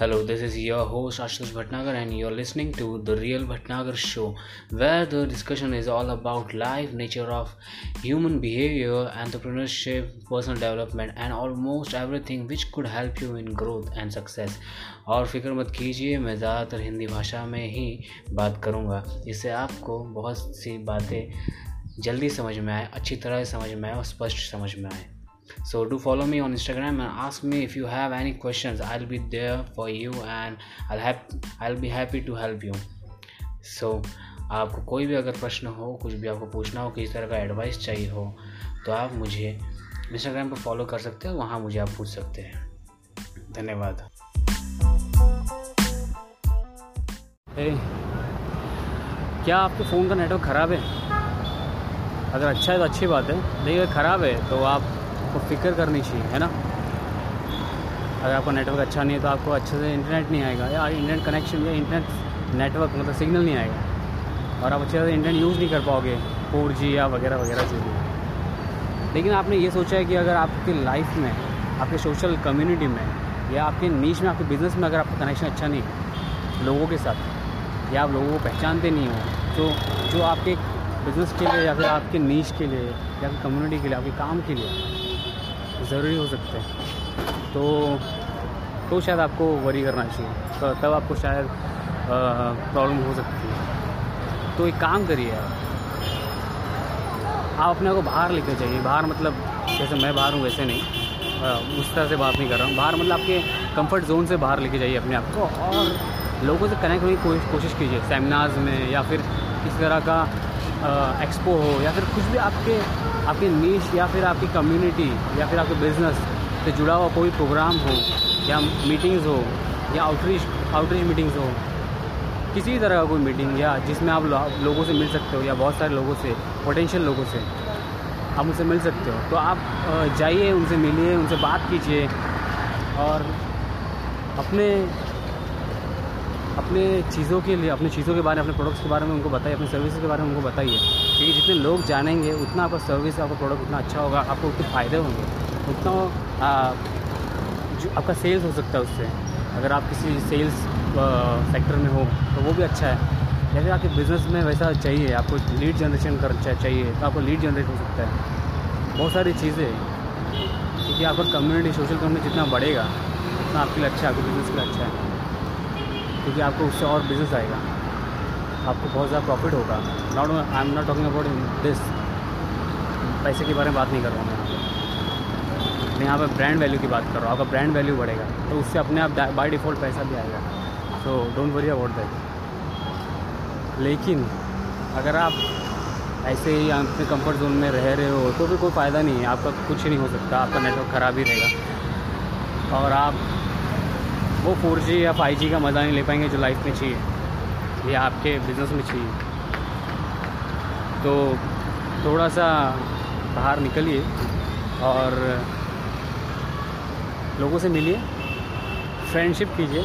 Hello this is your host Ashish Bhatnagar and you are listening to the real Bhatnagar show where the discussion is all about life nature of human behaviour entrepreneurship personal development and almost everything which could help you in growth and success और फ़िक्र मत कीजिए, मैं ज़्यादातर हिंदी भाषा में ही बात करूँगा। इससे आपको बहुत सी बातें जल्दी समझ में आए, अच्छी तरह समझ में आए और स्पष्ट समझ में आए। So do follow me on instagram and ask me if you have any questions. I'll be there for you and i'll have i'll be happy to help you. So आपको कोई भी अगर प्रश्न हो कुछ भी आपको पूछना हो किसी तरह का एडवाइस चाहिए हो तो आप मुझे इंस्टाग्राम पर फॉलो कर सकते हो वहाँ मुझे आप पूछ सकते हैं। धन्यवाद। Hey, क्या आपके फ़ोन का नेटवर्क ख़राब है? अगर अच्छा है तो अच्छी बात है लेकिन अगर ख़राब है तो आप आपको फ़िक्र करनी चाहिए, है ना? अगर आपका नेटवर्क अच्छा नहीं है तो आपको अच्छे से इंटरनेट नहीं आएगा, या इंटरनेट कनेक्शन या इंटरनेट नेटवर्क मतलब सिग्नल नहीं आएगा। और आप अच्छे से इंटरनेट यूज़ नहीं कर पाओगे फोर या वगैरह वगैरह जो भी। लेकिन आपने ये सोचा है कि अगर आपकी लाइफ में, आपके सोशल कम्युनिटी में, या आपके नीच में, आपके बिज़नेस में अगर आपका कनेक्शन अच्छा नहीं है लोगों के साथ, या आप लोगों को पहचानते नहीं हो तो जो आपके बिज़नेस के लिए या फिर आपके नीच के लिए, या फिर कम्युनिटी के लिए, आपके काम के लिए ज़रूरी हो सकते हैं। तो तो शायद आपको वरी करना चाहिए। तो तब आपको शायद प्रॉब्लम हो सकती है। तो एक काम करिए आप। आप अपने को बाहर लेकर जाइए। बाहर मतलब जैसे मैं बाहर हूँ, वैसे नहीं। उस तरह से बात नहीं कर रहा हूँ। बाहर मतलब आपके कंफर्ट जोन से बाहर लेके जाइए अपने आप को और लोगों से कनेक्ट होने की कोशिश कीजिए। सेमिनार्स में या फिर किसी तरह का एक्सपो हो या फिर कुछ भी आपके आपकी नीच या फिर आपकी कम्युनिटी या फिर आपके बिज़नेस से जुड़ा हुआ कोई प्रोग्राम हो, या मीटिंग्स हो, या आउटरीच आउटरीच मीटिंग्स हो, किसी भी तरह का कोई मीटिंग या जिसमें आप लोगों से मिल सकते हो या बहुत सारे लोगों से पोटेंशियल लोगों से आप उनसे मिल सकते हो। तो आप जाइए, उनसे मिलिए, उनसे बात कीजिए और अपने अपने चीज़ों के लिए, अपनी चीज़ों के बारे में अपने प्रोडक्ट्स के बारे में उनको बताइए, अपनी सर्विस के बारे में उनको बताइए। क्योंकि जितने लोग जानेंगे, उतना आपका सर्विस आपका प्रोडक्ट उतना अच्छा होगा, आपको उतने फ़ायदे होंगे। उतना जो आपका सेल्स हो सकता है उससे। अगर आप किसी सेल्स सेक्टर में हो तो वो भी अच्छा है। या फिर आपके बिज़नेस में वैसा चाहिए, आपको लीड जनरेशन कर चाहिए तो आपको लीड जनरेट हो सकता है। बहुत सारी चीज़ें क्योंकि आपका कम्युनिटी सोशल कम्युनिटी जितना बढ़ेगा, उतना आपके लिए अच्छा है, आपके बिज़नेस के लिए अच्छा है। क्योंकि आपको उससे और बिज़नेस आएगा। आपको बहुत ज़्यादा प्रॉफिट होगा। Not I am not talking about this पैसे के बारे में बात नहीं कर रहा हूँ मैं। यहाँ पर ब्रांड वैल्यू की बात कर रहा हूँ। आपका ब्रांड वैल्यू बढ़ेगा। तो उससे अपने आप बाई डिफ़ॉल्ट पैसा भी आएगा। So don't worry about that लेकिन, अगर आप ऐसे ही अपने कंफर्ट जोन में रह रहे हो तो भी कोई फ़ायदा नहीं है। आपका कुछ नहीं हो सकता। आपका नेटवर्क ख़राब ही रहेगा। और आप वो फोर जी या फाइव जी का मज़ा नहीं ले पाएँगे जो लाइफ में चाहिए। या आपके बिज़नेस में चाहिए। तो थोड़ा सा बाहर निकलिए और लोगों से मिलिए। फ्रेंडशिप कीजिए।